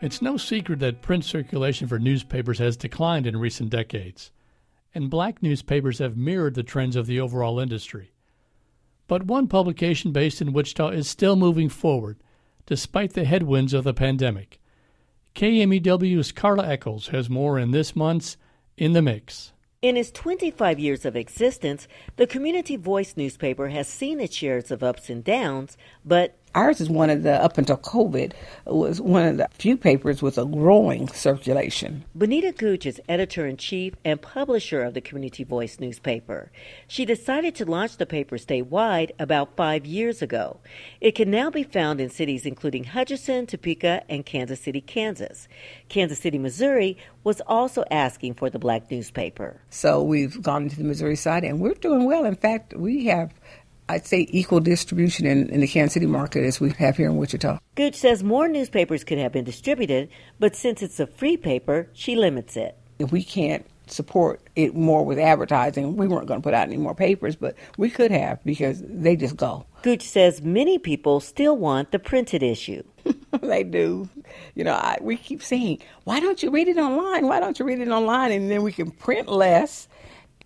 It's no secret that print circulation for newspapers has declined in recent decades, and black newspapers have mirrored the trends of the overall industry. But one publication based in Wichita is still moving forward, despite the headwinds of the pandemic. KMUW's Carla Eckels has more in this month's In the Mix. In its 25 years of existence, the Community Voice newspaper has seen its shares of ups and downs, but Ours is one of the, up until COVID, was one of the few papers with a growing circulation. Bonita Gooch is editor in chief and publisher of the Community Voice newspaper. She decided to launch the paper statewide about five years ago. It can now be found in cities including Hutchinson, Topeka, and Kansas City, Kansas. Kansas City, Missouri was also asking for the black newspaper. So we've gone to the Missouri side and we're doing well. In fact, we have I'd say equal distribution in, in the Kansas City market as we have here in Wichita. Gooch says more newspapers could have been distributed, but since it's a free paper, she limits it. If we can't support it more with advertising, we weren't going to put out any more papers, but we could have because they just go. Gooch says many people still want the printed issue. they do. You know, I, we keep saying, why don't you read it online? Why don't you read it online? And then we can print less,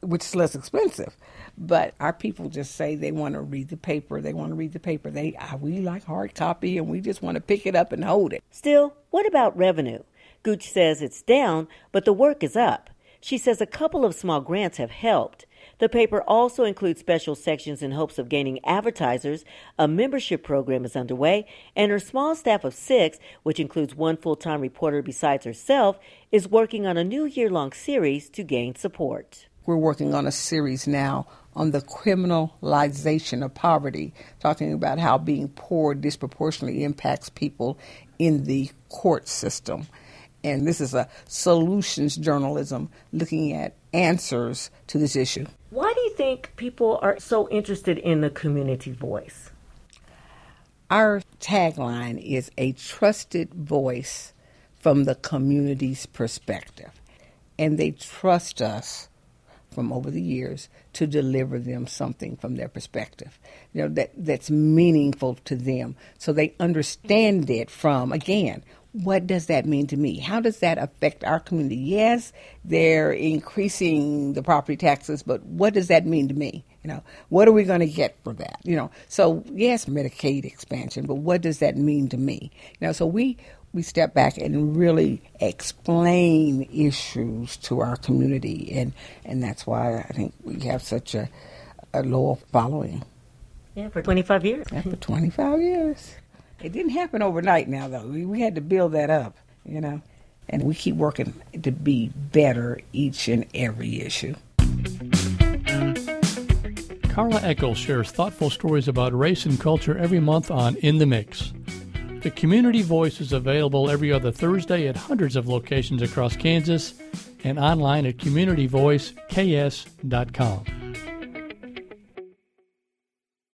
which is less expensive. But our people just say they want to read the paper. They want to read the paper. They we like hard copy, and we just want to pick it up and hold it. Still, what about revenue? Gooch says it's down, but the work is up. She says a couple of small grants have helped. The paper also includes special sections in hopes of gaining advertisers. A membership program is underway, and her small staff of six, which includes one full time reporter besides herself, is working on a new year long series to gain support. We're working on a series now on the criminalization of poverty, talking about how being poor disproportionately impacts people in the court system. And this is a solutions journalism looking at answers to this issue. Why do you think people are so interested in the community voice? Our tagline is a trusted voice from the community's perspective. And they trust us from over the years to deliver them something from their perspective. You know that that's meaningful to them. So they understand mm-hmm. it from again what does that mean to me? How does that affect our community? Yes they're increasing the property taxes but what does that mean to me you know what are we going to get for that you know so yes medicaid expansion but what does that mean to me you know so we we step back and really explain issues to our community, and and that's why I think we have such a, a loyal following. Yeah, for 25 years. Yeah, for 25 years. It didn't happen overnight. Now though, we, we had to build that up, you know, and we keep working to be better each and every issue. Carla Eckels shares thoughtful stories about race and culture every month on In the Mix. The Community Voice is available every other Thursday at hundreds of locations across Kansas and online at communityvoiceks.com.